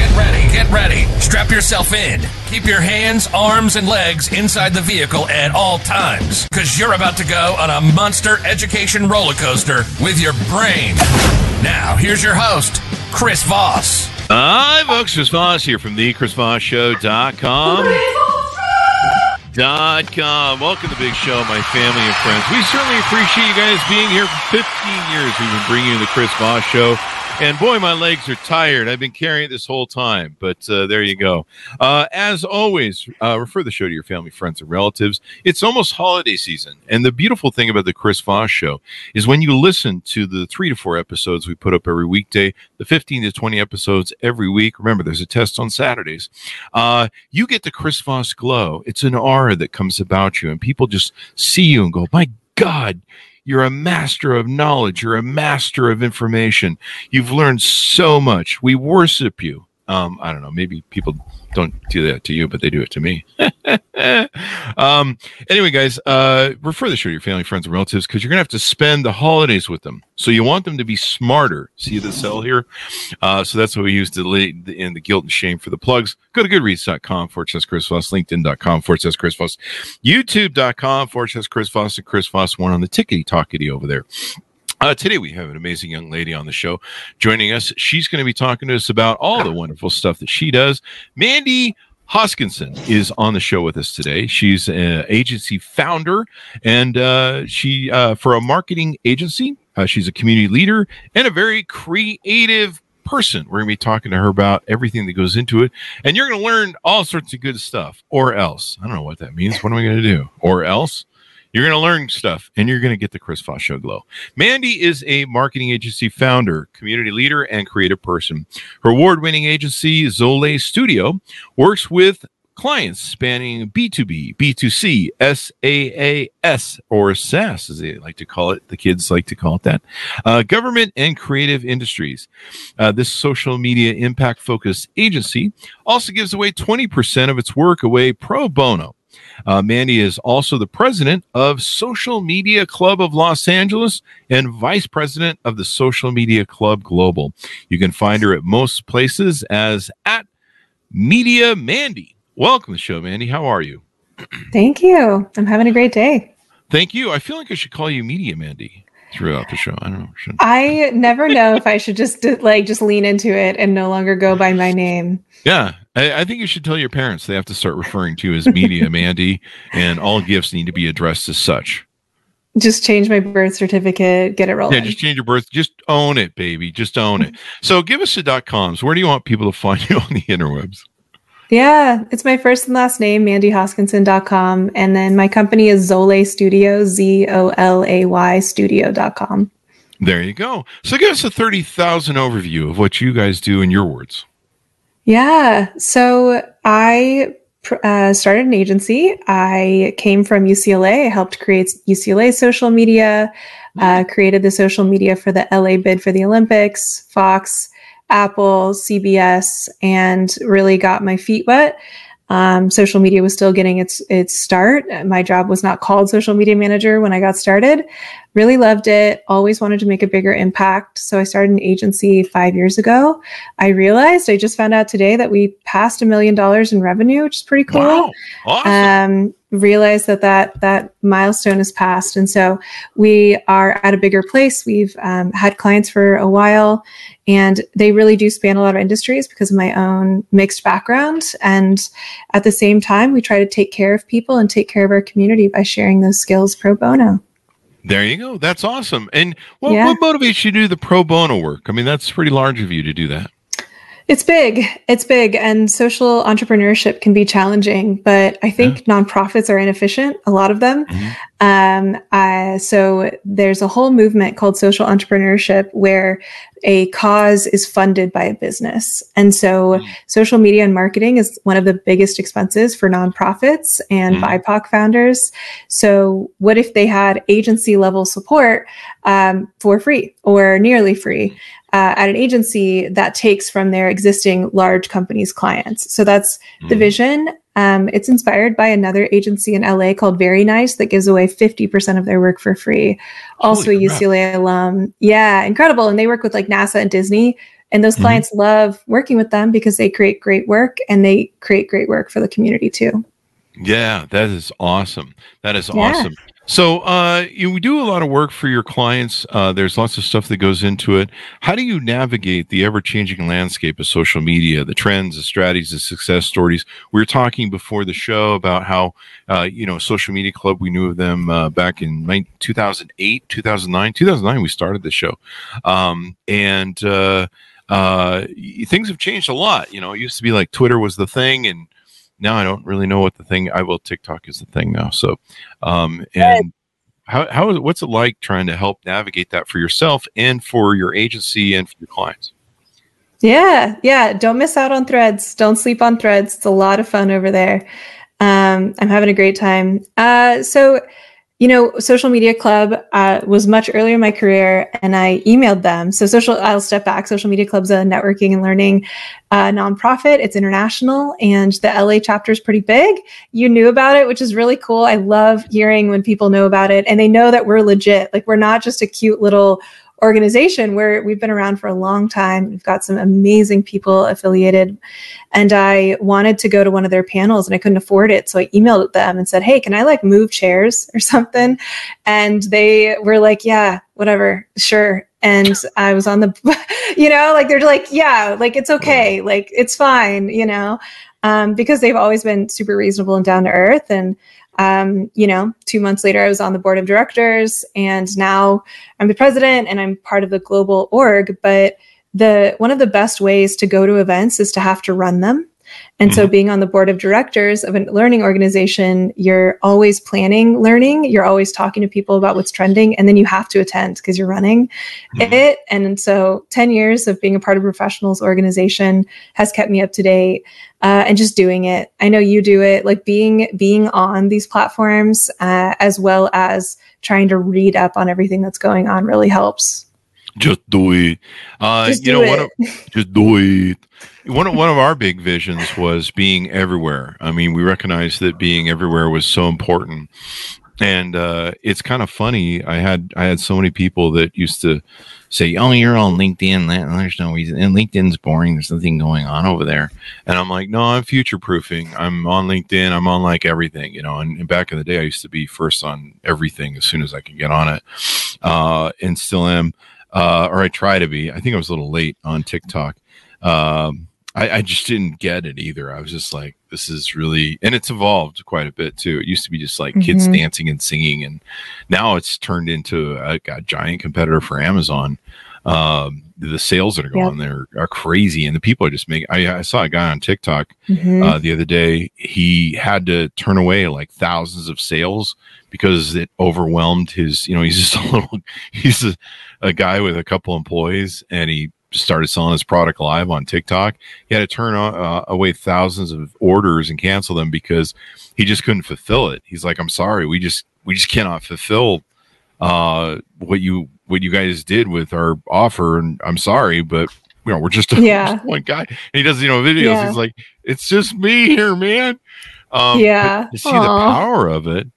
Get ready, get ready. Strap yourself in. Keep your hands, arms, and legs inside the vehicle at all times, because you're about to go on a monster education roller coaster with your brain. Now, here's your host, Chris Voss. Hi, folks. Chris Voss here from the ChrisVossShow.com. Dot com. Welcome to the big show, my family and friends. We certainly appreciate you guys being here for 15 years. We've been bringing you the Chris Voss Show. And boy, my legs are tired. I've been carrying it this whole time, but uh, there you go. Uh, as always, uh, refer the show to your family, friends, and relatives. It's almost holiday season. And the beautiful thing about the Chris Voss show is when you listen to the three to four episodes we put up every weekday, the 15 to 20 episodes every week. Remember, there's a test on Saturdays. Uh, you get the Chris Voss glow. It's an aura that comes about you, and people just see you and go, my God, you're a master of knowledge. You're a master of information. You've learned so much. We worship you. Um, I don't know. Maybe people don't do that to you, but they do it to me. um, anyway, guys, uh, refer the show to your family, friends, and relatives because you're going to have to spend the holidays with them. So you want them to be smarter. See the cell here? Uh, so that's what we use to lead in the guilt and shame for the plugs. Go to goodreads.com forward slash Chris Voss, LinkedIn.com forward slash Chris Voss, YouTube.com forward slash Chris Voss, and Chris Voss one on the tickety talkity over there. Uh, today we have an amazing young lady on the show joining us. She's going to be talking to us about all the wonderful stuff that she does. Mandy Hoskinson is on the show with us today. She's an agency founder, and uh, she uh, for a marketing agency. Uh, she's a community leader and a very creative person. We're going to be talking to her about everything that goes into it, and you're going to learn all sorts of good stuff. Or else, I don't know what that means. What am I going to do? Or else. You're going to learn stuff and you're going to get the Chris Voss Show glow. Mandy is a marketing agency founder, community leader, and creative person. Her award winning agency, Zolay Studio, works with clients spanning B2B, B2C, SaaS, or SaaS, as they like to call it. The kids like to call it that. Uh, government and creative industries. Uh, this social media impact focused agency also gives away 20% of its work away pro bono. Uh, Mandy is also the president of Social Media Club of Los Angeles and vice president of the Social Media Club Global. You can find her at most places as at Media Mandy. Welcome to the show, Mandy. How are you? Thank you. I'm having a great day. Thank you. I feel like I should call you Media Mandy throughout the show. I don't know. Should... I never know if I should just like just lean into it and no longer go by my name. Yeah, I, I, think you should tell your parents they have to start referring to you as Media Mandy, and all gifts need to be addressed as such. Just change my birth certificate, get it rolling. Yeah, just change your birth. Just own it, baby. Just own it. So give us the dot coms. Where do you want people to find you on the interwebs? Yeah, it's my first and last name, mandyhoskinson.com. And then my company is Zolay Studio, Z O L A Y studio.com. There you go. So give us a 30,000 overview of what you guys do in your words. Yeah. So I uh, started an agency. I came from UCLA. I helped create UCLA social media, uh, created the social media for the LA bid for the Olympics, Fox, Apple, CBS, and really got my feet wet. Um, social media was still getting its its start. My job was not called social media manager when I got started. Really loved it. Always wanted to make a bigger impact. So I started an agency five years ago. I realized I just found out today that we passed a million dollars in revenue, which is pretty cool. Wow. Awesome. Um, realized that that that milestone is passed, and so we are at a bigger place. We've um, had clients for a while, and they really do span a lot of industries because of my own mixed background. And at the same time, we try to take care of people and take care of our community by sharing those skills pro bono. There you go. That's awesome. And what, yeah. what motivates you to do the pro bono work? I mean, that's pretty large of you to do that. It's big. It's big. And social entrepreneurship can be challenging, but I think yeah. nonprofits are inefficient, a lot of them. Mm-hmm. Um, uh, so there's a whole movement called social entrepreneurship where a cause is funded by a business. And so mm. social media and marketing is one of the biggest expenses for nonprofits and mm. BIPOC founders. So what if they had agency level support um, for free or nearly free? Uh, at an agency that takes from their existing large companies clients. So that's mm. the vision. Um, it's inspired by another agency in LA called Very Nice that gives away 50% of their work for free. Also, a UCLA alum. Yeah, incredible. And they work with like NASA and Disney. And those mm-hmm. clients love working with them because they create great work and they create great work for the community too. Yeah, that is awesome. That is yeah. awesome. So uh, you we do a lot of work for your clients. Uh, there's lots of stuff that goes into it. How do you navigate the ever-changing landscape of social media, the trends, the strategies, the success stories? We were talking before the show about how uh, you know Social Media Club. We knew of them uh, back in 2008, 2009, 2009. We started the show, um, and uh, uh, things have changed a lot. You know, it used to be like Twitter was the thing, and now I don't really know what the thing. I will TikTok is the thing now. So, um, and how how what's it like trying to help navigate that for yourself and for your agency and for your clients? Yeah, yeah. Don't miss out on threads. Don't sleep on threads. It's a lot of fun over there. Um, I'm having a great time. Uh, so you know, Social Media Club uh, was much earlier in my career, and I emailed them. So, social, I'll step back. Social Media Club's a networking and learning uh, nonprofit. It's international, and the LA chapter is pretty big. You knew about it, which is really cool. I love hearing when people know about it, and they know that we're legit. Like we're not just a cute little organization where we've been around for a long time. We've got some amazing people affiliated. And I wanted to go to one of their panels and I couldn't afford it. So I emailed them and said, Hey, can I like move chairs or something? And they were like, Yeah, whatever, sure. And I was on the, you know, like they're like, Yeah, like it's okay. Like it's fine, you know, um, because they've always been super reasonable and down to earth. And um, you know, two months later, I was on the board of directors, and now I'm the president and I'm part of the global org. But the one of the best ways to go to events is to have to run them. And mm-hmm. so, being on the board of directors of a learning organization, you're always planning learning. You're always talking to people about what's trending, and then you have to attend because you're running mm-hmm. it. And so, 10 years of being a part of a professionals organization has kept me up to date uh, and just doing it. I know you do it, like being being on these platforms uh, as well as trying to read up on everything that's going on really helps. Just do it. Uh, just you know. Of, just do it. One of, one of our big visions was being everywhere. I mean, we recognized that being everywhere was so important, and uh, it's kind of funny. I had I had so many people that used to say, "Oh, you're on LinkedIn. There's no reason. And LinkedIn's boring. There's nothing going on over there." And I'm like, "No, I'm future proofing. I'm on LinkedIn. I'm on like everything, you know." And, and, back in the day, I used to be first on everything as soon as I could get on it, uh, and still am uh, or I try to be. I think I was a little late on TikTok. Um, I, I, just didn't get it either. I was just like, this is really, and it's evolved quite a bit too. It used to be just like mm-hmm. kids dancing and singing, and now it's turned into a, a giant competitor for Amazon. Um, the sales that are going yep. there are crazy, and the people are just making. I, I saw a guy on TikTok mm-hmm. uh, the other day. He had to turn away like thousands of sales because it overwhelmed his. You know, he's just a little. He's a, a guy with a couple employees, and he started selling his product live on TikTok. He had to turn uh, away thousands of orders and cancel them because he just couldn't fulfill it. He's like, "I'm sorry, we just we just cannot fulfill uh, what you what you guys did with our offer, and I'm sorry, but you know we're just, a, yeah. just one guy." And he does you know videos. Yeah. He's like, "It's just me here, man." Um, yeah. To see Aww. the power of it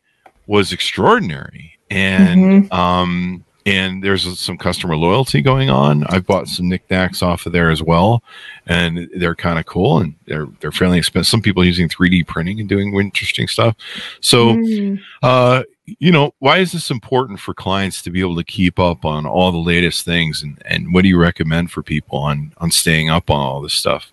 was extraordinary, and mm-hmm. um, and there's some customer loyalty going on. I've bought some knickknacks off of there as well, and they're kind of cool and they're they're fairly expensive. Some people using 3D printing and doing interesting stuff. So, mm. uh, you know, why is this important for clients to be able to keep up on all the latest things, and and what do you recommend for people on on staying up on all this stuff?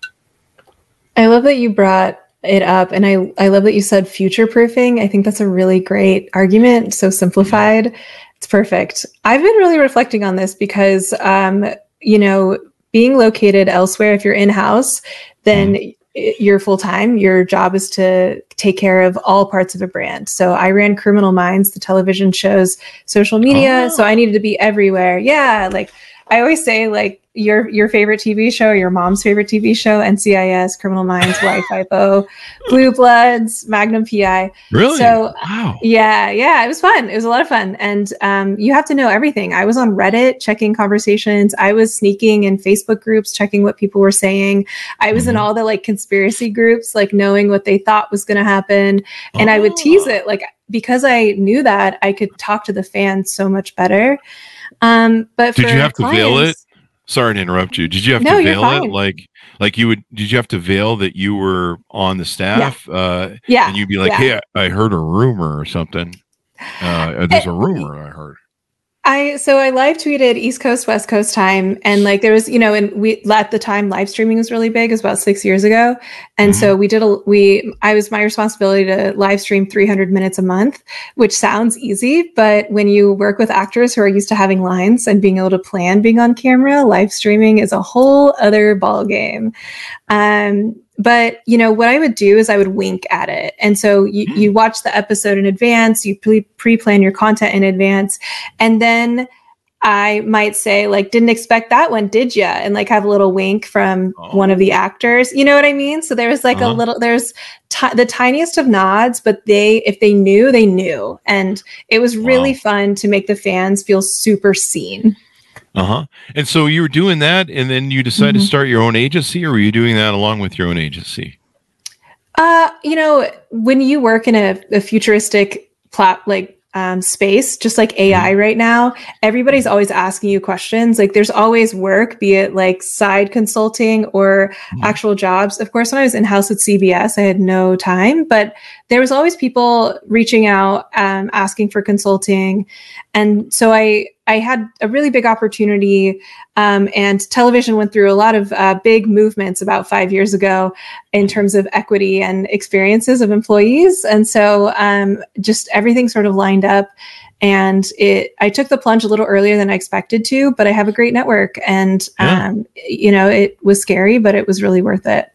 I love that you brought it up and I I love that you said future proofing. I think that's a really great argument, so simplified. It's perfect. I've been really reflecting on this because, um, you know, being located elsewhere, if you're in house, then mm. you're full time. Your job is to take care of all parts of a brand. So I ran Criminal Minds, the television show's social media. Oh. So I needed to be everywhere. Yeah, like I always say, like your your favorite TV show, your mom's favorite TV show, NCIS, Criminal Minds, Y-FIPO, Blue Bloods, Magnum PI. Really? So wow. Yeah, yeah, it was fun. It was a lot of fun, and um, you have to know everything. I was on Reddit checking conversations. I was sneaking in Facebook groups checking what people were saying. I was mm-hmm. in all the like conspiracy groups, like knowing what they thought was going to happen, and oh. I would tease oh. it like because I knew that I could talk to the fans so much better. Um, but did you have clients, to veil it? Sorry to interrupt you. Did you have no, to veil it? Like, like you would? Did you have to veil that you were on the staff? Yeah. Uh, yeah. And you'd be like, yeah. "Hey, I heard a rumor or something. Uh, there's a rumor I heard." I so I live tweeted East Coast West Coast time and like there was you know and we at the time live streaming was really big it was about 6 years ago and mm-hmm. so we did a we I was my responsibility to live stream 300 minutes a month which sounds easy but when you work with actors who are used to having lines and being able to plan being on camera live streaming is a whole other ball game um but you know what i would do is i would wink at it and so you, mm. you watch the episode in advance you pre-plan your content in advance and then i might say like didn't expect that one did ya and like have a little wink from oh. one of the actors you know what i mean so there was like uh-huh. a little there's t- the tiniest of nods but they if they knew they knew and it was really wow. fun to make the fans feel super seen uh huh. And so you were doing that, and then you decided mm-hmm. to start your own agency, or were you doing that along with your own agency? Uh, you know, when you work in a, a futuristic plot like um, space, just like AI mm-hmm. right now, everybody's always asking you questions. Like there's always work, be it like side consulting or mm-hmm. actual jobs. Of course, when I was in house with CBS, I had no time, but there was always people reaching out, um, asking for consulting. And so I, I had a really big opportunity, um, and television went through a lot of uh, big movements about five years ago in terms of equity and experiences of employees. And so, um, just everything sort of lined up. And it, I took the plunge a little earlier than I expected to, but I have a great network, and yeah. um, you know, it was scary, but it was really worth it.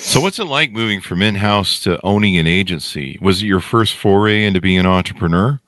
So, what's it like moving from in-house to owning an agency? Was it your first foray into being an entrepreneur?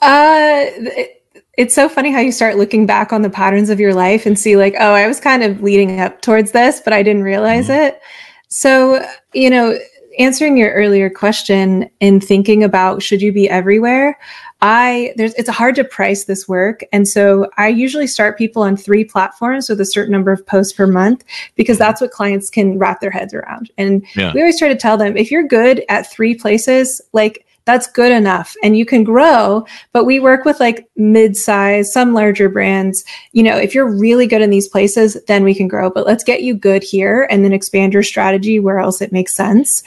Uh. It, it's so funny how you start looking back on the patterns of your life and see like oh i was kind of leading up towards this but i didn't realize mm-hmm. it so you know answering your earlier question and thinking about should you be everywhere i there's it's hard to price this work and so i usually start people on three platforms with a certain number of posts per month because mm-hmm. that's what clients can wrap their heads around and yeah. we always try to tell them if you're good at three places like that's good enough. And you can grow but we work with like mid-size some larger brands. You know if you're really good in these places then we can grow. But let's get you good here and then expand your strategy where else it makes sense.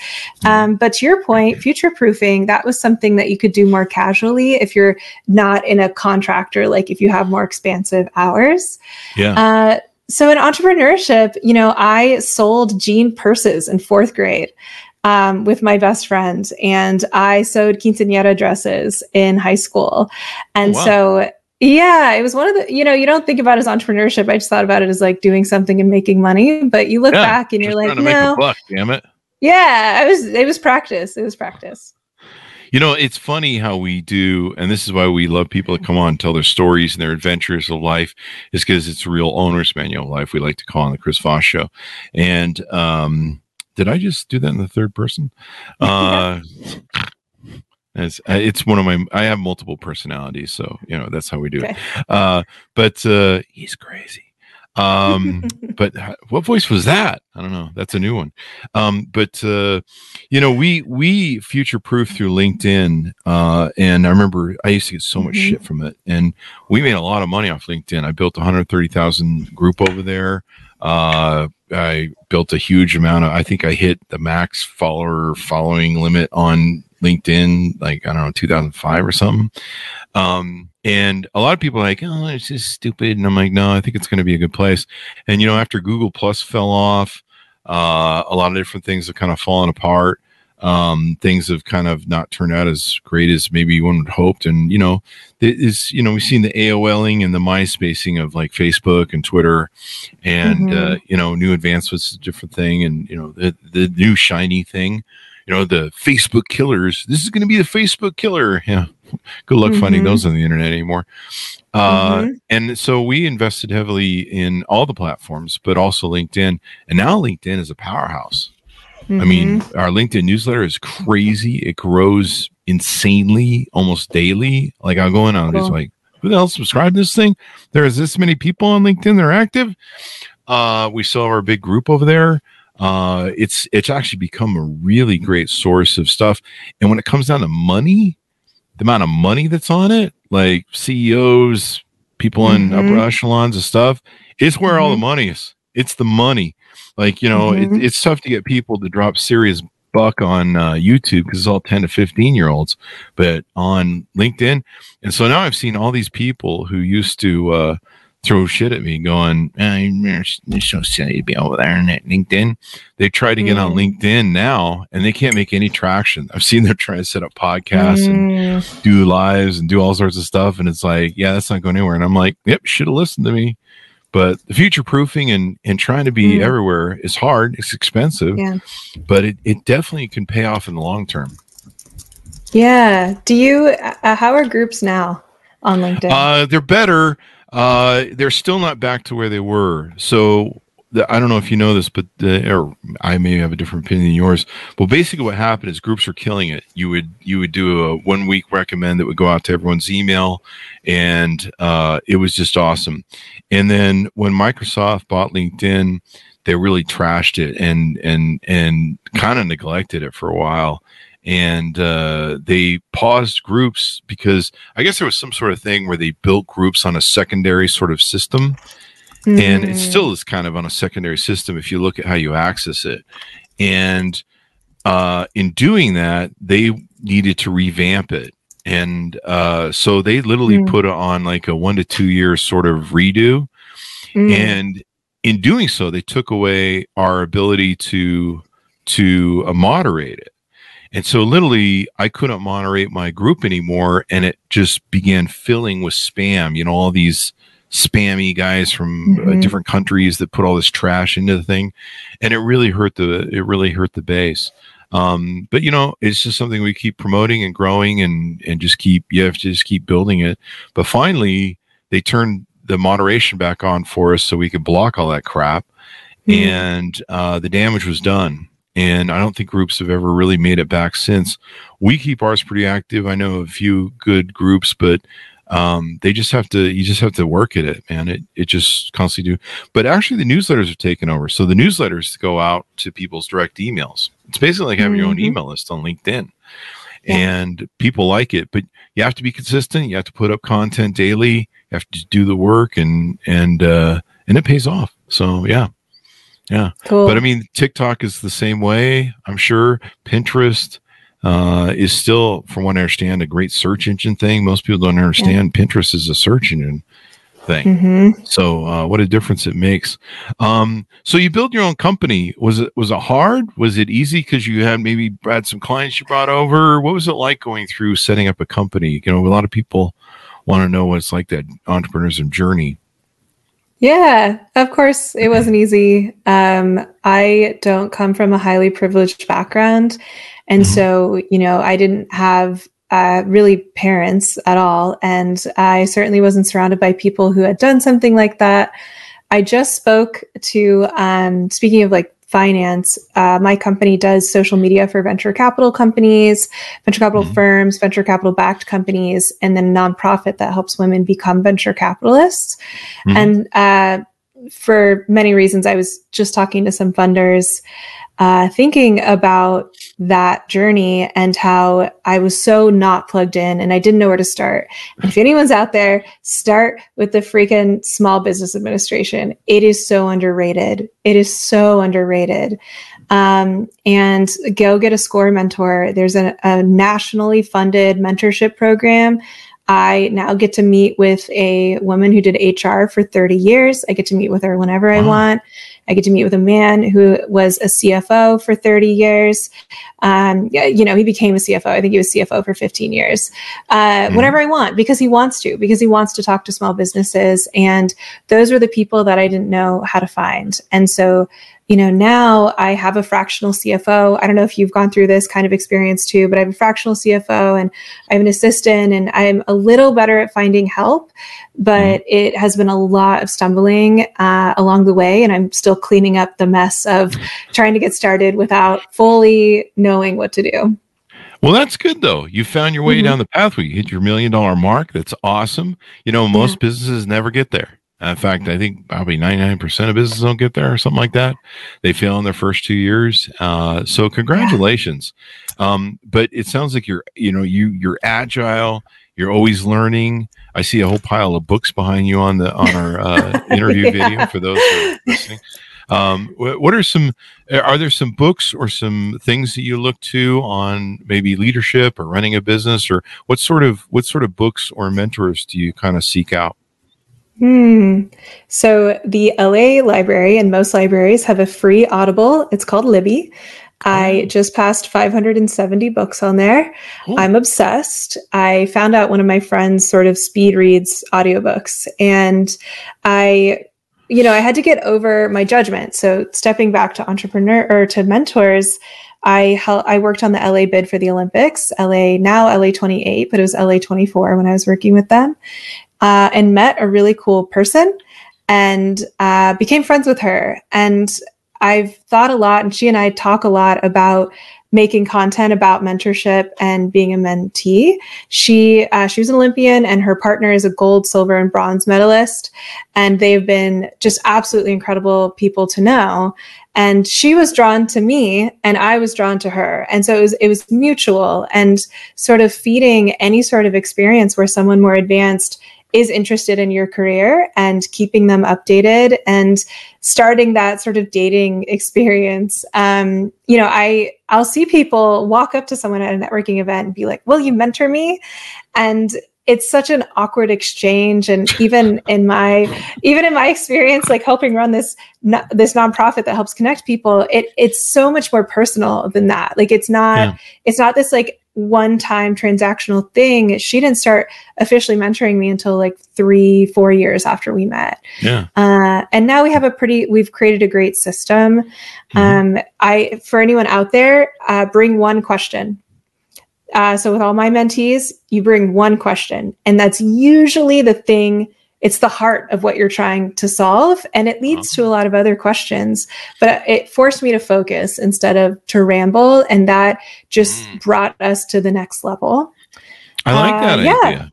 Um, but to your point future proofing that was something that you could do more casually if you're not in a contractor like if you have more expansive hours. Yeah. Uh, so in entrepreneurship, you know, I sold jean purses in fourth grade um, with my best friend, and I sewed quinceanera dresses in high school. And oh, wow. so, yeah, it was one of the, you know, you don't think about it as entrepreneurship. I just thought about it as like doing something and making money. But you look yeah, back and you're like, no, buck, damn it. Yeah, I was. It was practice. It was practice. You know, it's funny how we do, and this is why we love people to come on and tell their stories and their adventures of life, is because it's a real owner's manual of life. We like to call on the Chris Voss show, and um, did I just do that in the third person? Uh, it's, uh, it's one of my. I have multiple personalities, so you know that's how we do okay. it. Uh, but uh, he's crazy. Um, but what voice was that? I don't know. That's a new one. Um, but uh, you know, we we future proof through LinkedIn, uh, and I remember I used to get so much mm-hmm. shit from it, and we made a lot of money off LinkedIn. I built 130,000 group over there. Uh, I built a huge amount of. I think I hit the max follower following limit on LinkedIn, like I don't know, 2005 or something. Um, and a lot of people like, oh, it's just stupid. And I'm like, no, I think it's going to be a good place. And you know, after Google Plus fell off, uh, a lot of different things have kind of fallen apart. Um, things have kind of not turned out as great as maybe one would hoped. And you know, is you know we've seen the AOLing and the MySpacing of like Facebook and Twitter, and mm-hmm. uh, you know new advancements, is a different thing, and you know the the new shiny thing. You know the Facebook killers. This is going to be the Facebook killer. Yeah, good luck mm-hmm. finding those on the internet anymore. Uh, mm-hmm. And so we invested heavily in all the platforms, but also LinkedIn. And now LinkedIn is a powerhouse. Mm-hmm. I mean, our LinkedIn newsletter is crazy. It grows insanely almost daily. Like I'm going on cool. like, who the hell subscribed to this thing? There's this many people on LinkedIn They're active. Uh, we still have our big group over there. Uh, it's it's actually become a really great source of stuff. And when it comes down to money, the amount of money that's on it, like CEOs, people in mm-hmm. upper echelons of stuff, it's where mm-hmm. all the mm-hmm. money is. It's the money. Like, you know, mm-hmm. it, it's tough to get people to drop serious buck on uh, YouTube because it's all 10 to 15 year olds, but on LinkedIn. And so now I've seen all these people who used to uh, throw shit at me going, eh, you're so silly to be over there on LinkedIn. They try to get mm. on LinkedIn now and they can't make any traction. I've seen them try to set up podcasts mm. and do lives and do all sorts of stuff. And it's like, yeah, that's not going anywhere. And I'm like, yep, should have listened to me. But the future proofing and, and trying to be mm. everywhere is hard. It's expensive, yeah. but it, it definitely can pay off in the long term. Yeah. Do you, uh, how are groups now on LinkedIn? Uh, they're better. Uh, they're still not back to where they were. So the, I don't know if you know this, but the, or I may have a different opinion than yours. But basically, what happened is groups were killing it. You would you would do a one week recommend that would go out to everyone's email, and uh, it was just awesome. And then when Microsoft bought LinkedIn, they really trashed it and and and kind of neglected it for a while. And uh, they paused groups because I guess there was some sort of thing where they built groups on a secondary sort of system Mm. And it still is kind of on a secondary system if you look at how you access it. And uh, in doing that, they needed to revamp it. And uh, so they literally mm. put it on like a one to two year sort of redo. Mm. And in doing so, they took away our ability to to uh, moderate it. And so literally I couldn't moderate my group anymore and it just began filling with spam, you know, all these spammy guys from uh, mm-hmm. uh, different countries that put all this trash into the thing, and it really hurt the it really hurt the base. Um, but you know, it's just something we keep promoting and growing, and and just keep you have to just keep building it. But finally, they turned the moderation back on for us so we could block all that crap, mm-hmm. and uh, the damage was done. And I don't think groups have ever really made it back since. We keep ours pretty active. I know a few good groups, but um, they just have to you just have to work at it man. It, it just constantly do but actually the newsletters are taken over. So the newsletters go out to people's direct emails. It's basically like having mm-hmm. your own mm-hmm. email list on linkedin. Yeah. and people like it but you have to be consistent. You have to put up content daily. You have to do the work and and uh and it pays off. So yeah. Yeah. Cool. but i mean tiktok is the same way i'm sure. Pinterest uh, is still, from what I understand, a great search engine thing. Most people don't understand yeah. Pinterest is a search engine thing. Mm-hmm. So uh, what a difference it makes. Um, so you build your own company. Was it was it hard? Was it easy because you had maybe had some clients you brought over? What was it like going through setting up a company? You know, a lot of people want to know what it's like that entrepreneurship journey. Yeah, of course, it wasn't easy. Um, I don't come from a highly privileged background. And mm-hmm. so, you know, I didn't have uh, really parents at all. And I certainly wasn't surrounded by people who had done something like that. I just spoke to, um, speaking of like finance, uh, my company does social media for venture capital companies, venture capital mm-hmm. firms, venture capital backed companies, and then nonprofit that helps women become venture capitalists. Mm-hmm. And uh, for many reasons, I was just talking to some funders uh, thinking about that journey and how I was so not plugged in and I didn't know where to start. And if anyone's out there, start with the freaking Small Business Administration. It is so underrated. It is so underrated. Um, and go get a score mentor. There's a, a nationally funded mentorship program I now get to meet with a woman who did HR for 30 years. I get to meet with her whenever wow. I want. I get to meet with a man who was a CFO for 30 years. Um, you know, he became a CFO. I think he was CFO for 15 years. Uh, mm-hmm. Whenever I want, because he wants to, because he wants to talk to small businesses. And those were the people that I didn't know how to find. And so you know, now I have a fractional CFO. I don't know if you've gone through this kind of experience too, but I have a fractional CFO and I have an assistant and I'm a little better at finding help, but mm. it has been a lot of stumbling uh, along the way. And I'm still cleaning up the mess of trying to get started without fully knowing what to do. Well, that's good though. You found your way mm-hmm. down the pathway. You hit your million dollar mark. That's awesome. You know, most yeah. businesses never get there. In fact, I think probably 99% of businesses don't get there or something like that. They fail in their first two years. Uh, so congratulations. Um, but it sounds like you're, you know, you, you're agile. You're always learning. I see a whole pile of books behind you on the, on our uh, interview yeah. video for those who are listening. Um, what are some, are there some books or some things that you look to on maybe leadership or running a business or what sort of, what sort of books or mentors do you kind of seek out? Hmm. So the LA library and most libraries have a free Audible. It's called Libby. I oh. just passed 570 books on there. Oh. I'm obsessed. I found out one of my friends sort of speed reads audiobooks and I you know, I had to get over my judgment. So stepping back to entrepreneur or to mentors, I hel- I worked on the LA bid for the Olympics, LA now LA 28, but it was LA 24 when I was working with them uh, and met a really cool person and uh, became friends with her. And I've thought a lot, and she and I talk a lot about making content about mentorship and being a mentee. She uh, she was an Olympian, and her partner is a gold, silver, and bronze medalist, and they've been just absolutely incredible people to know. And she was drawn to me, and I was drawn to her, and so it was it was mutual, and sort of feeding any sort of experience where someone more advanced is interested in your career and keeping them updated and starting that sort of dating experience. Um, you know, I I'll see people walk up to someone at a networking event and be like, "Will you mentor me?" And it's such an awkward exchange and even in my even in my experience like helping run this this nonprofit that helps connect people it it's so much more personal than that like it's not yeah. it's not this like one time transactional thing. She didn't start officially mentoring me until like three, four years after we met. Yeah. Uh, and now we have a pretty, we've created a great system. Mm-hmm. Um, I, for anyone out there, uh, bring one question. Uh, so with all my mentees, you bring one question, and that's usually the thing it's the heart of what you're trying to solve and it leads to a lot of other questions but it forced me to focus instead of to ramble and that just mm. brought us to the next level. I like that uh, yeah. idea.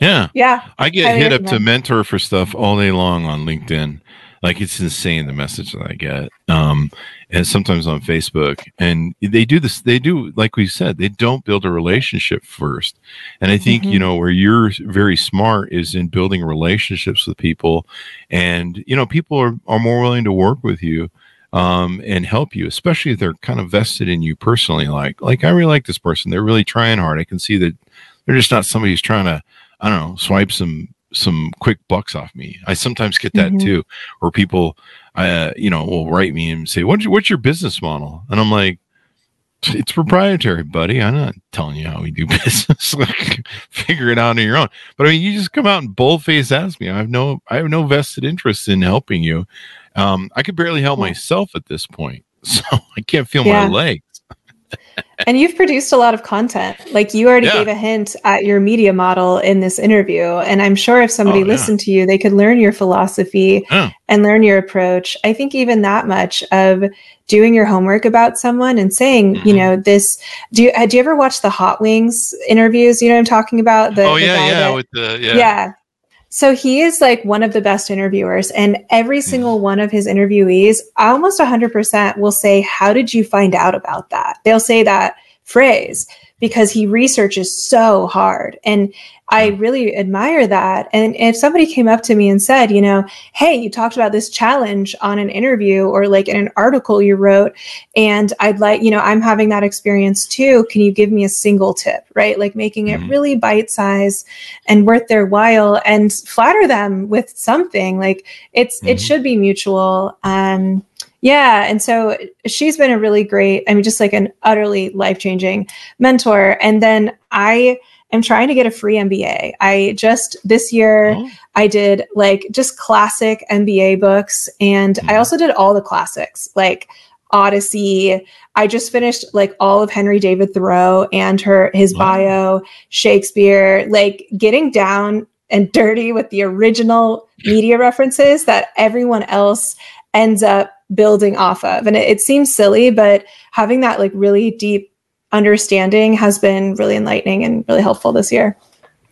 Yeah. Yeah. I get hit up to mentor for stuff all day long on linkedin like it's insane the message that I get. Um, and sometimes on Facebook, and they do this. They do like we said. They don't build a relationship first. And I think mm-hmm. you know where you're very smart is in building relationships with people, and you know people are are more willing to work with you. Um, and help you, especially if they're kind of vested in you personally. Like, like I really like this person. They're really trying hard. I can see that they're just not somebody who's trying to, I don't know, swipe some some quick bucks off me. I sometimes get that mm-hmm. too, where people, uh, you know, will write me and say, "What's your, what's your business model?" And I'm like, "It's proprietary, buddy. I'm not telling you how we do business. like, figure it out on your own." But I mean, you just come out and boldface ask me. I have no, I have no vested interest in helping you. Um, I could barely help myself at this point, so I can't feel yeah. my legs and you've produced a lot of content. Like you already yeah. gave a hint at your media model in this interview. And I'm sure if somebody oh, listened to you, they could learn your philosophy yeah. and learn your approach. I think even that much of doing your homework about someone and saying, mm-hmm. you know, this. Do you do you ever watch the Hot Wings interviews? You know, I'm talking about the. Oh yeah, yeah, that, with the yeah. Yeah, so he is like one of the best interviewers, and every mm-hmm. single one of his interviewees, almost 100%, will say, How did you find out about that? They'll say that phrase because he researches so hard. And I really admire that. And if somebody came up to me and said, you know, hey, you talked about this challenge on an interview or like in an article you wrote, and I'd like, you know, I'm having that experience too. Can you give me a single tip, right? Like making it mm-hmm. really bite size and worth their while and flatter them with something. Like it's, mm-hmm. it should be mutual. Um, yeah. And so she's been a really great, I mean, just like an utterly life changing mentor. And then I, am trying to get a free MBA. I just this year oh. I did like just classic MBA books and mm. I also did all the classics like Odyssey. I just finished like all of Henry David Thoreau and her his bio, Shakespeare, like getting down and dirty with the original media references that everyone else ends up building off of. And it, it seems silly, but having that like really deep understanding has been really enlightening and really helpful this year.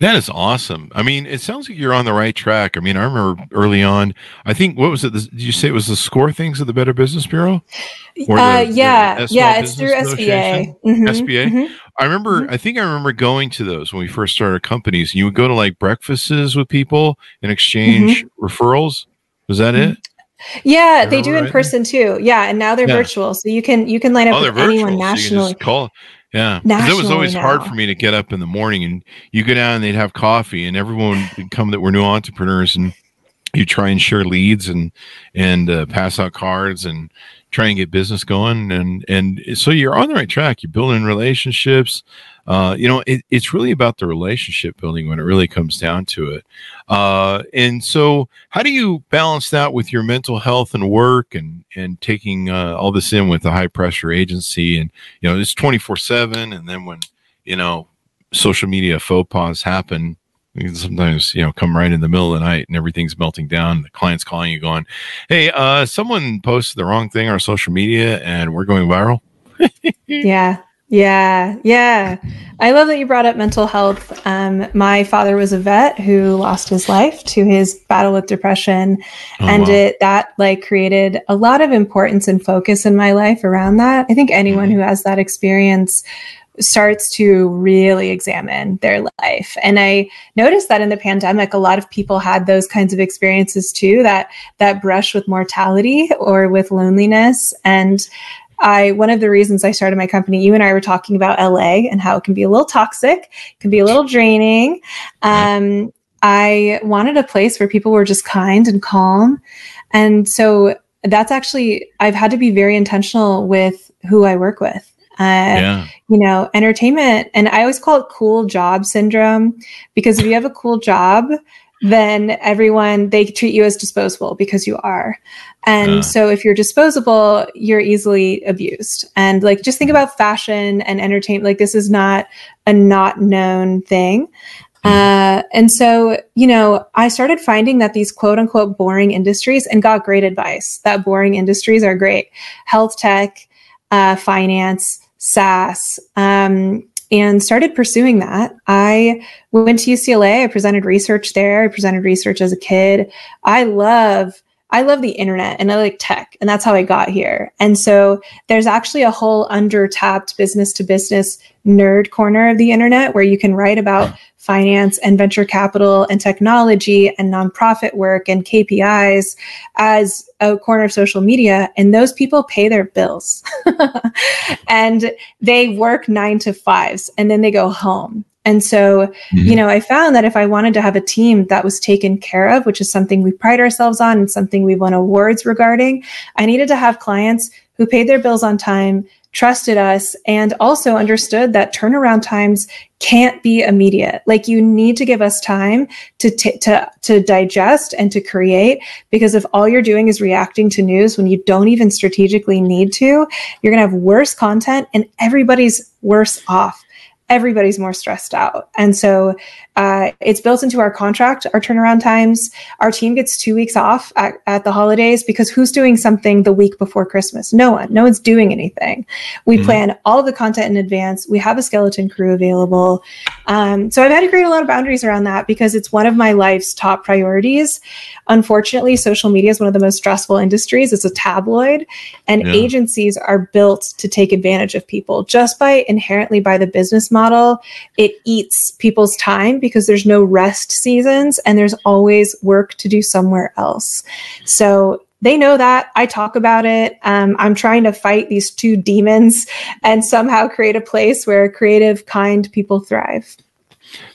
That is awesome. I mean, it sounds like you're on the right track. I mean, I remember early on, I think, what was it? Did you say it was the score things of the Better Business Bureau? Or the, uh, yeah. Yeah. It's through SBA. Mm-hmm, SBA. Mm-hmm. I remember, mm-hmm. I think I remember going to those when we first started companies. You would go to like breakfasts with people and exchange mm-hmm. referrals. Was that it? Yeah, they do in right? person too. Yeah, and now they're yeah. virtual, so you can you can line up oh, with anyone nationally. So call, yeah, it was always now. hard for me to get up in the morning, and you go down and they'd have coffee, and everyone would come that were new entrepreneurs, and you try and share leads and and uh, pass out cards and try and get business going, and and so you're on the right track. You're building relationships uh, you know, it, it's really about the relationship building when it really comes down to it. Uh, and so, how do you balance that with your mental health and work, and and taking uh, all this in with a high pressure agency, and you know, it's twenty four seven, and then when you know social media faux pas happen. Sometimes you know come right in the middle of the night and everything's melting down. The client's calling you, going, "Hey, uh, someone posted the wrong thing on social media, and we're going viral." yeah, yeah, yeah. I love that you brought up mental health. Um, my father was a vet who lost his life to his battle with depression, oh, and wow. it that like created a lot of importance and focus in my life around that. I think anyone mm-hmm. who has that experience starts to really examine their life. And I noticed that in the pandemic, a lot of people had those kinds of experiences too, that that brush with mortality or with loneliness. And I one of the reasons I started my company, you and I were talking about LA and how it can be a little toxic, can be a little draining. Um, I wanted a place where people were just kind and calm. And so that's actually I've had to be very intentional with who I work with. Uh, yeah. you know, entertainment, and I always call it cool job syndrome because if you have a cool job, then everyone they treat you as disposable because you are. And uh. so if you're disposable, you're easily abused. And like just think about fashion and entertainment. Like this is not a not known thing. Hmm. Uh, and so, you know, I started finding that these quote unquote boring industries and got great advice that boring industries are great health tech, uh, finance, SaaS, um, and started pursuing that. I went to UCLA. I presented research there. I presented research as a kid. I love I love the internet and I like tech, and that's how I got here. And so there's actually a whole under tapped business to business nerd corner of the internet where you can write about finance and venture capital and technology and nonprofit work and KPIs as a corner of social media. And those people pay their bills and they work nine to fives and then they go home and so, mm-hmm. you know, I found that if I wanted to have a team that was taken care of, which is something we pride ourselves on and something we won awards regarding, I needed to have clients who paid their bills on time, trusted us, and also understood that turnaround times can't be immediate. Like you need to give us time to t- to to digest and to create because if all you're doing is reacting to news when you don't even strategically need to, you're going to have worse content and everybody's worse off everybody's more stressed out. And so uh, it's built into our contract, our turnaround times. Our team gets two weeks off at, at, the holidays because who's doing something the week before Christmas? No one. No one's doing anything. We mm-hmm. plan all of the content in advance. We have a skeleton crew available. Um, so I've had to create a lot of boundaries around that because it's one of my life's top priorities. Unfortunately, social media is one of the most stressful industries. It's a tabloid, and yeah. agencies are built to take advantage of people just by inherently by the business model. It eats people's time because there's no rest seasons and there's always work to do somewhere else. So they know that I talk about it. Um, I'm trying to fight these two demons and somehow create a place where creative, kind people thrive.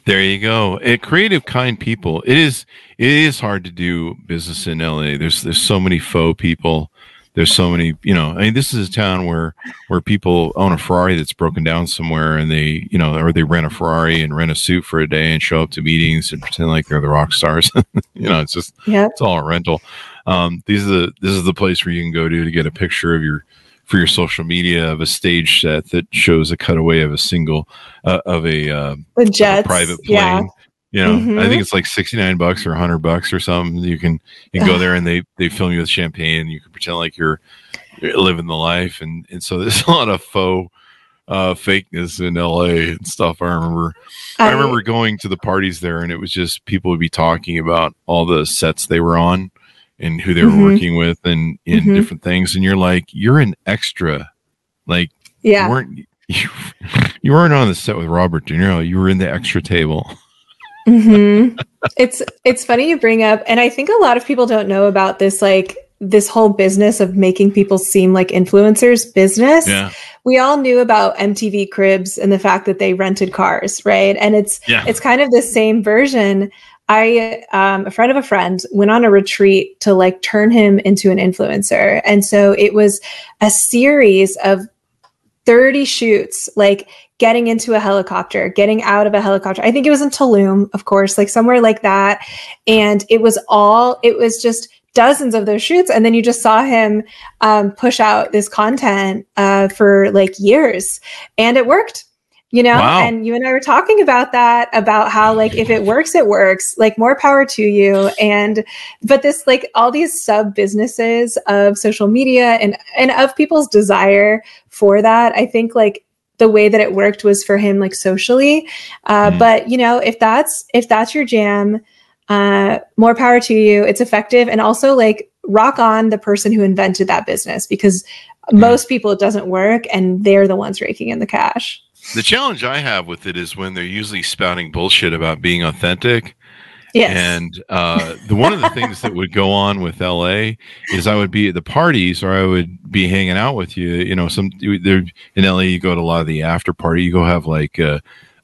There you go. It, creative, kind people. It is. It is hard to do business in LA. There's there's so many faux people there's so many you know i mean this is a town where where people own a ferrari that's broken down somewhere and they you know or they rent a ferrari and rent a suit for a day and show up to meetings and pretend like they're the rock stars. You know it's just yeah. it's all a rental. Um, these are the this is the place where you can go to to get a picture of your for your social media of a stage set that shows a cutaway of a single uh, of a, uh, a private plane. yeah. You know, mm-hmm. I think it's like sixty nine bucks or hundred bucks or something. You can you can go there and they they film you with champagne and you can pretend like you're, you're living the life and and so there's a lot of faux uh, fakeness in LA and stuff. I remember I, I, remember going to the parties there and it was just people would be talking about all the sets they were on and who they were mm-hmm. working with and in mm-hmm. different things and you're like you're an extra like yeah you weren't you, you weren't on the set with Robert De Niro you were in the extra table mm-hmm. it's it's funny you bring up, and I think a lot of people don't know about this like this whole business of making people seem like influencers business. Yeah. We all knew about MTV Cribs and the fact that they rented cars, right? And it's yeah. it's kind of the same version. I um, a friend of a friend went on a retreat to like turn him into an influencer. And so it was a series of 30 shoots like getting into a helicopter, getting out of a helicopter. I think it was in Tulum, of course, like somewhere like that. And it was all, it was just dozens of those shoots. And then you just saw him um, push out this content uh, for like years. And it worked you know wow. and you and i were talking about that about how like if it works it works like more power to you and but this like all these sub businesses of social media and and of people's desire for that i think like the way that it worked was for him like socially uh, mm. but you know if that's if that's your jam uh, more power to you it's effective and also like rock on the person who invented that business because mm. most people it doesn't work and they're the ones raking in the cash the challenge i have with it is when they're usually spouting bullshit about being authentic Yes. And uh, the one of the things that would go on with LA is I would be at the parties or I would be hanging out with you. You know, some there in LA you go to a lot of the after party. You go have like uh,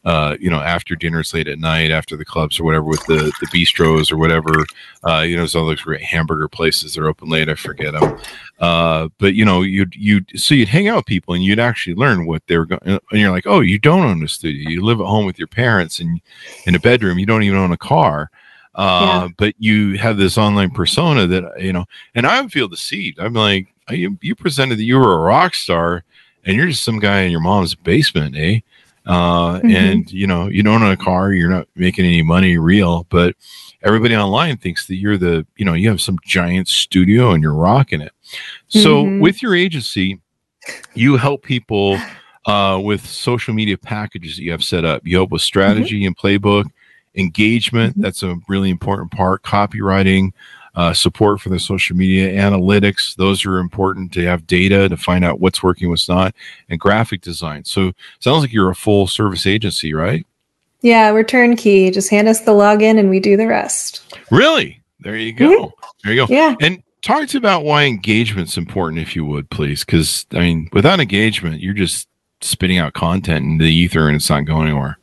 uh, you know, after dinners late at night, after the clubs or whatever, with the, the bistros or whatever. Uh, you know, there's all those great hamburger places that are open late. I forget them. Uh, but you know, you'd you so you'd hang out with people and you'd actually learn what they're going. And you're like, oh, you don't own a studio. You live at home with your parents and in a bedroom. You don't even own a car. Uh, yeah. but you have this online persona that you know, and I feel deceived. I'm like, you, you presented that you were a rock star, and you're just some guy in your mom's basement, eh? Uh, mm-hmm. and you know, you don't own a car, you're not making any money real, but everybody online thinks that you're the, you know, you have some giant studio and you're rocking it. So mm-hmm. with your agency, you help people uh, with social media packages that you have set up. You help with mm-hmm. strategy mm-hmm. and playbook engagement. Mm-hmm. That's a really important part. Copywriting, uh, support for the social media analytics. Those are important to have data to find out what's working, what's not, and graphic design. So sounds like you're a full service agency, right? Yeah, we're turnkey. Just hand us the login and we do the rest. Really? There you go. Mm-hmm. There you go. Yeah. And talk to about why engagement's important, if you would, please. Because I mean, without engagement, you're just spitting out content in the ether and it's not going anywhere.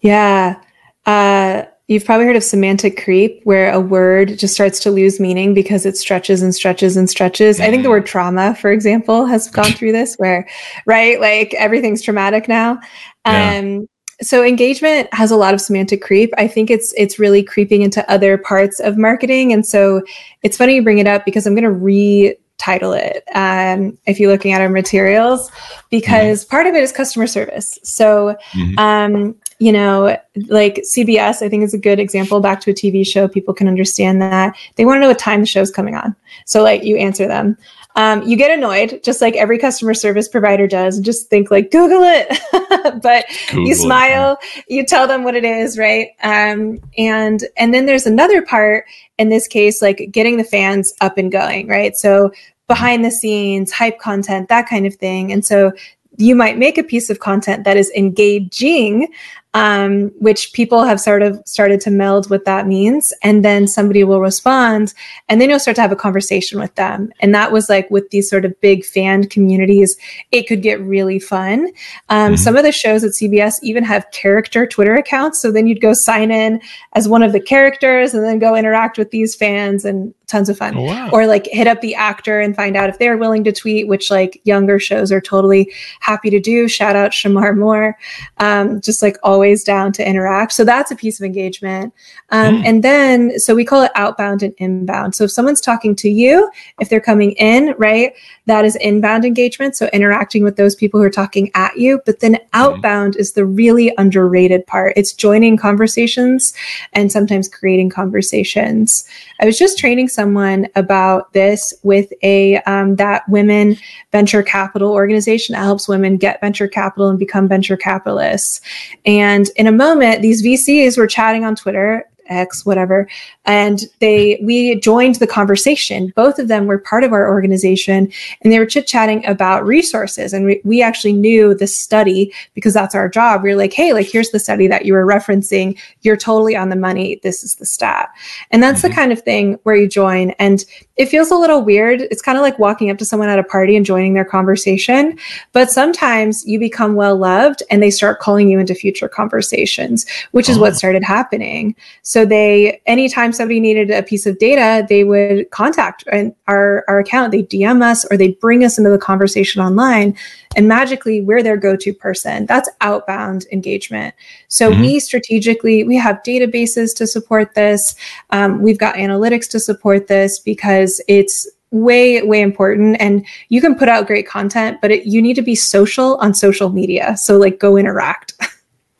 Yeah. Uh, you've probably heard of semantic creep, where a word just starts to lose meaning because it stretches and stretches and stretches. Mm-hmm. I think the mm-hmm. word trauma, for example, has gone through this, where right, like everything's traumatic now. Yeah. Um, so engagement has a lot of semantic creep. I think it's it's really creeping into other parts of marketing, and so it's funny you bring it up because I'm going to retitle it um, if you're looking at our materials because mm-hmm. part of it is customer service so mm-hmm. um, you know like cbs i think is a good example back to a tv show people can understand that they want to know what time the show's coming on so like you answer them um, you get annoyed, just like every customer service provider does, and just think like Google it. but Google you smile, it. you tell them what it is, right? Um, and and then there's another part in this case, like getting the fans up and going, right? So behind the scenes, hype content, that kind of thing. And so you might make a piece of content that is engaging um, which people have sort of started to meld what that means. And then somebody will respond, and then you'll start to have a conversation with them. And that was like with these sort of big fan communities, it could get really fun. Um, mm-hmm. Some of the shows at CBS even have character Twitter accounts. So then you'd go sign in as one of the characters and then go interact with these fans and tons of fun. Oh, wow. Or like hit up the actor and find out if they're willing to tweet, which like younger shows are totally happy to do. Shout out Shemar Moore. Um, just like all always down to interact. So that's a piece of engagement. Um, mm. And then, so we call it outbound and inbound. So if someone's talking to you, if they're coming in, right, that is inbound engagement. So interacting with those people who are talking at you. But then outbound mm. is the really underrated part. It's joining conversations and sometimes creating conversations. I was just training someone about this with a um, that women venture capital organization that helps women get venture capital and become venture capitalists. And in a moment, these VCs were chatting on Twitter X, whatever. And they, we joined the conversation. Both of them were part of our organization and they were chit chatting about resources. And we, we actually knew the study because that's our job. We were like, hey, like, here's the study that you were referencing. You're totally on the money. This is the stat. And that's mm-hmm. the kind of thing where you join. And it feels a little weird. It's kind of like walking up to someone at a party and joining their conversation. But sometimes you become well loved and they start calling you into future conversations, which is oh. what started happening. So they, anytime somebody needed a piece of data, they would contact our, our account, they DM us or they bring us into the conversation online. And magically, we're their go to person. That's outbound engagement. So mm-hmm. we strategically, we have databases to support this. Um, we've got analytics to support this because it's way way important and you can put out great content but it, you need to be social on social media so like go interact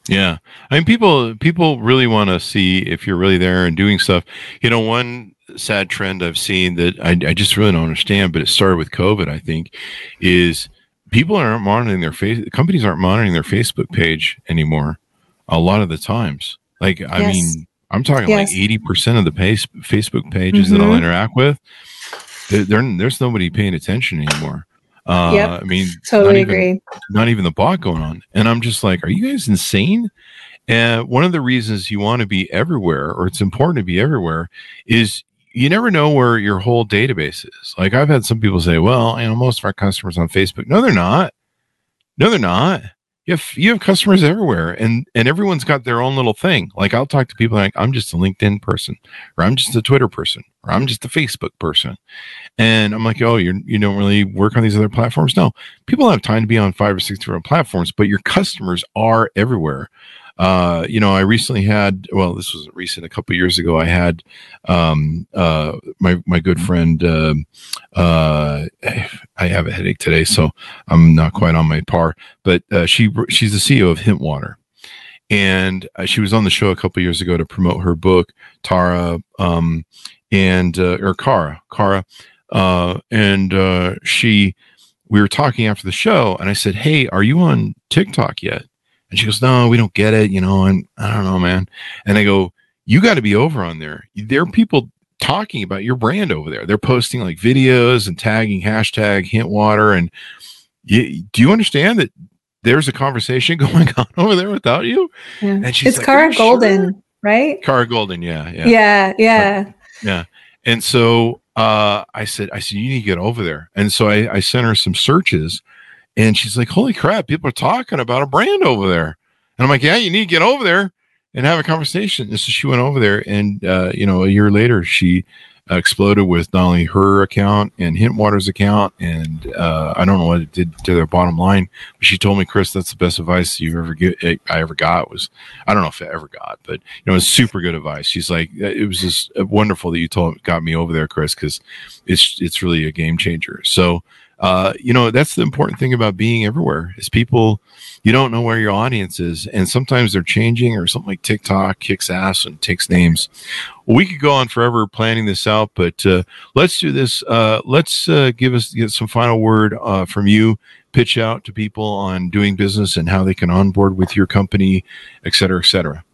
yeah i mean people people really want to see if you're really there and doing stuff you know one sad trend i've seen that I, I just really don't understand but it started with covid i think is people aren't monitoring their face companies aren't monitoring their facebook page anymore a lot of the times like i yes. mean i'm talking yes. like 80% of the page, facebook pages mm-hmm. that i'll mm-hmm. interact with there's nobody paying attention anymore uh, yep, I mean, totally not agree. Even, not even the bot going on, and I'm just like, are you guys insane? And one of the reasons you want to be everywhere, or it's important to be everywhere, is you never know where your whole database is. Like I've had some people say, well, you know, most of our customers on Facebook. No, they're not. No, they're not you have you have customers everywhere and and everyone's got their own little thing. Like i'll talk to people like i'm just a linkedin person or i'm just a twitter person or i'm just a facebook person. And i'm like oh you're you don't really work on these other platforms? No. People have time to be on five or six different platforms but your customers are everywhere uh, you know, I recently had, well, this was recent, a couple years ago, I had um, uh, my, my good friend, uh, uh, I have a headache today, so I'm not quite on my par, but uh, she, she's the CEO of Hintwater, And uh, she was on the show a couple years ago to promote her book, Tara, um, and, uh, or Kara, Kara. Uh, and uh, she, we were talking after the show, and I said, Hey, are you on TikTok yet? And she goes, No, we don't get it. You know, and I don't know, man. And I go, You got to be over on there. There are people talking about your brand over there. They're posting like videos and tagging hashtag hint water. And you, do you understand that there's a conversation going on over there without you? Yeah. And she's it's like, Kara Goldin, sure? right? Kara Goldin, yeah. Yeah. Yeah. Yeah. But, yeah. And so uh, I said, I said, you need to get over there. And so I, I sent her some searches and she's like, Holy crap, people are talking about a brand over there. And I'm like, Yeah, you need to get over there and have a conversation. And so she went over there, and uh, you know, a year later, she exploded with not only her account and Hintwater's account, and uh, I don't know what it did to their bottom line. But she told me, Chris, that's the best advice you ever get. I ever got was I don't know if I ever got, but you know, it was super good advice. She's like, it was just wonderful that you told got me over there, Chris, because it's it's really a game changer. So uh, you know, that's the important thing about being everywhere is people, you don't know where your audience is. And sometimes they're changing or something like TikTok kicks ass and takes names. We could go on forever planning this out, but uh, let's do this. Uh, let's uh, give us get some final word uh, from you. Pitch out to people on doing business and how they can onboard with your company, et cetera, et cetera.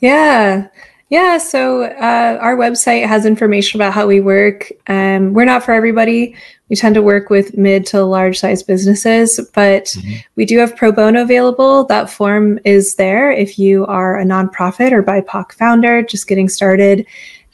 Yeah. Yeah, so uh, our website has information about how we work. Um, we're not for everybody. We tend to work with mid to large size businesses, but mm-hmm. we do have pro bono available. That form is there if you are a nonprofit or BIPOC founder just getting started.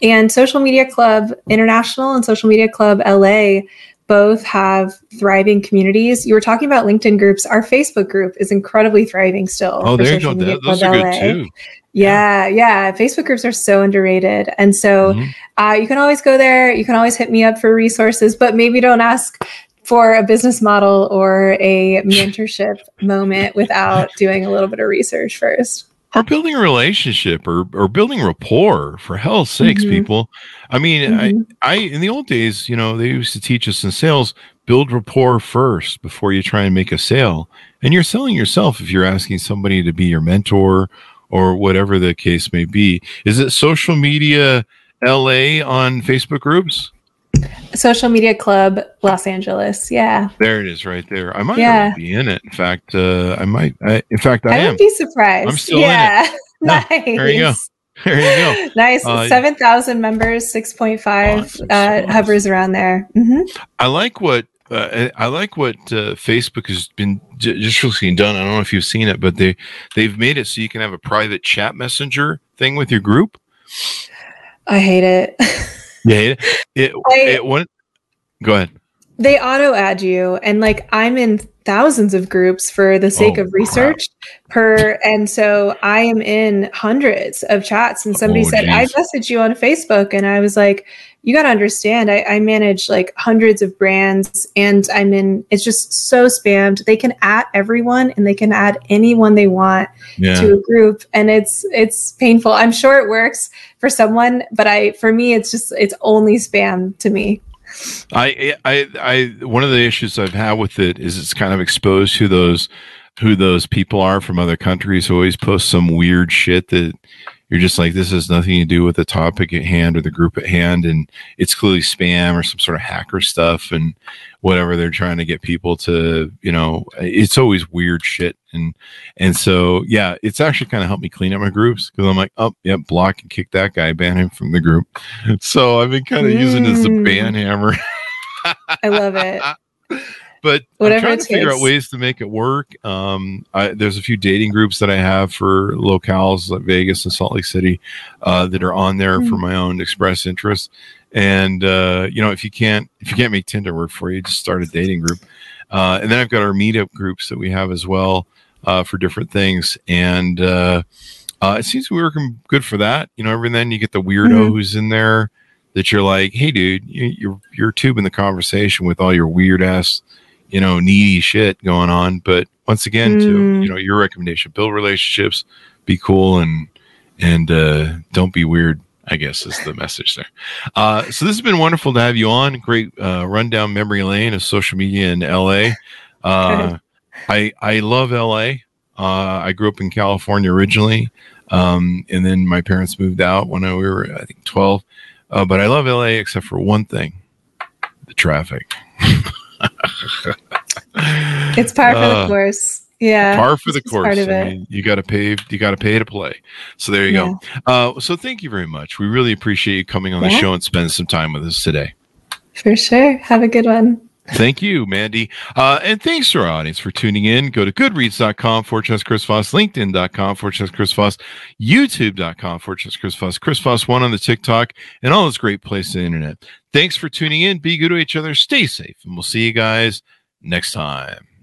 And Social Media Club International and Social Media Club LA both have thriving communities. You were talking about LinkedIn groups. Our Facebook group is incredibly thriving still. Oh, there you go. those are LA. good too. Yeah, yeah. Facebook groups are so underrated. And so mm-hmm. uh, you can always go there. You can always hit me up for resources, but maybe don't ask for a business model or a mentorship moment without doing a little bit of research first. Or building a relationship or, or building rapport for hell's sakes, mm-hmm. people. I mean, mm-hmm. I, I, in the old days, you know, they used to teach us in sales, build rapport first before you try and make a sale. And you're selling yourself if you're asking somebody to be your mentor or whatever the case may be. Is it social media LA on Facebook groups? Social Media Club Los Angeles. Yeah. There it is right there. I might yeah. be in it. In fact, uh, I might, I, in fact, I, I am. be surprised. I'm still yeah. in it. nice. There you go. There you go. nice. Uh, 7,000 members, 6.5 uh, hovers around there. Mm-hmm. I like what uh, I like what uh, Facebook has been just recently done. I don't know if you've seen it, but they they've made it so you can have a private chat messenger thing with your group. I hate it. Hate it. It, I, it went. Go ahead. They auto add you, and like I'm in thousands of groups for the sake oh, of research per and so i am in hundreds of chats and somebody oh, said geez. i messaged you on facebook and i was like you got to understand I, I manage like hundreds of brands and i'm in it's just so spammed they can add everyone and they can add anyone they want yeah. to a group and it's it's painful i'm sure it works for someone but i for me it's just it's only spam to me I, I, I, one of the issues I've had with it is it's kind of exposed who those, who those people are from other countries who always post some weird shit that you're just like, this has nothing to do with the topic at hand or the group at hand. And it's clearly spam or some sort of hacker stuff and whatever they're trying to get people to, you know, it's always weird shit. And, and so, yeah, it's actually kind of helped me clean up my groups because I'm like, oh, yeah, block and kick that guy, ban him from the group. So I've been kind of mm. using it as a ban hammer. I love it. but Whatever I'm trying to figure out ways to make it work. Um, I, there's a few dating groups that I have for locales like Vegas and Salt Lake City uh, that are on there mm-hmm. for my own express interest. And uh, you know, if you can't if you can't make Tinder work for you, just start a dating group. Uh, and then I've got our meetup groups that we have as well uh, for different things. And uh, uh, it seems to be working good for that. You know, every then you get the weirdo mm-hmm. who's in there that you're like, hey, dude, you, you're you're tubing the conversation with all your weird ass you know, needy shit going on. But once again, mm. to you know, your recommendation: build relationships, be cool, and and uh, don't be weird. I guess is the message there. Uh, so this has been wonderful to have you on. Great uh, rundown memory lane of social media in LA. Uh, I I love LA. Uh, I grew up in California originally, um, and then my parents moved out when I, we were I think twelve. Uh, but I love LA except for one thing: the traffic. it's par for uh, the course. Yeah, par for the course. Part I mean, you got to pay. You got to pay to play. So there you yeah. go. Uh, so thank you very much. We really appreciate you coming on yeah. the show and spending some time with us today. For sure. Have a good one. Thank you, Mandy. Uh, and thanks to our audience for tuning in. Go to goodreads.com for Chris Voss, LinkedIn.com for Chris Voss, YouTube.com for Chris Voss, Chris Voss one on the TikTok, and all those great places on the internet. Thanks for tuning in. Be good to each other. Stay safe. And we'll see you guys next time.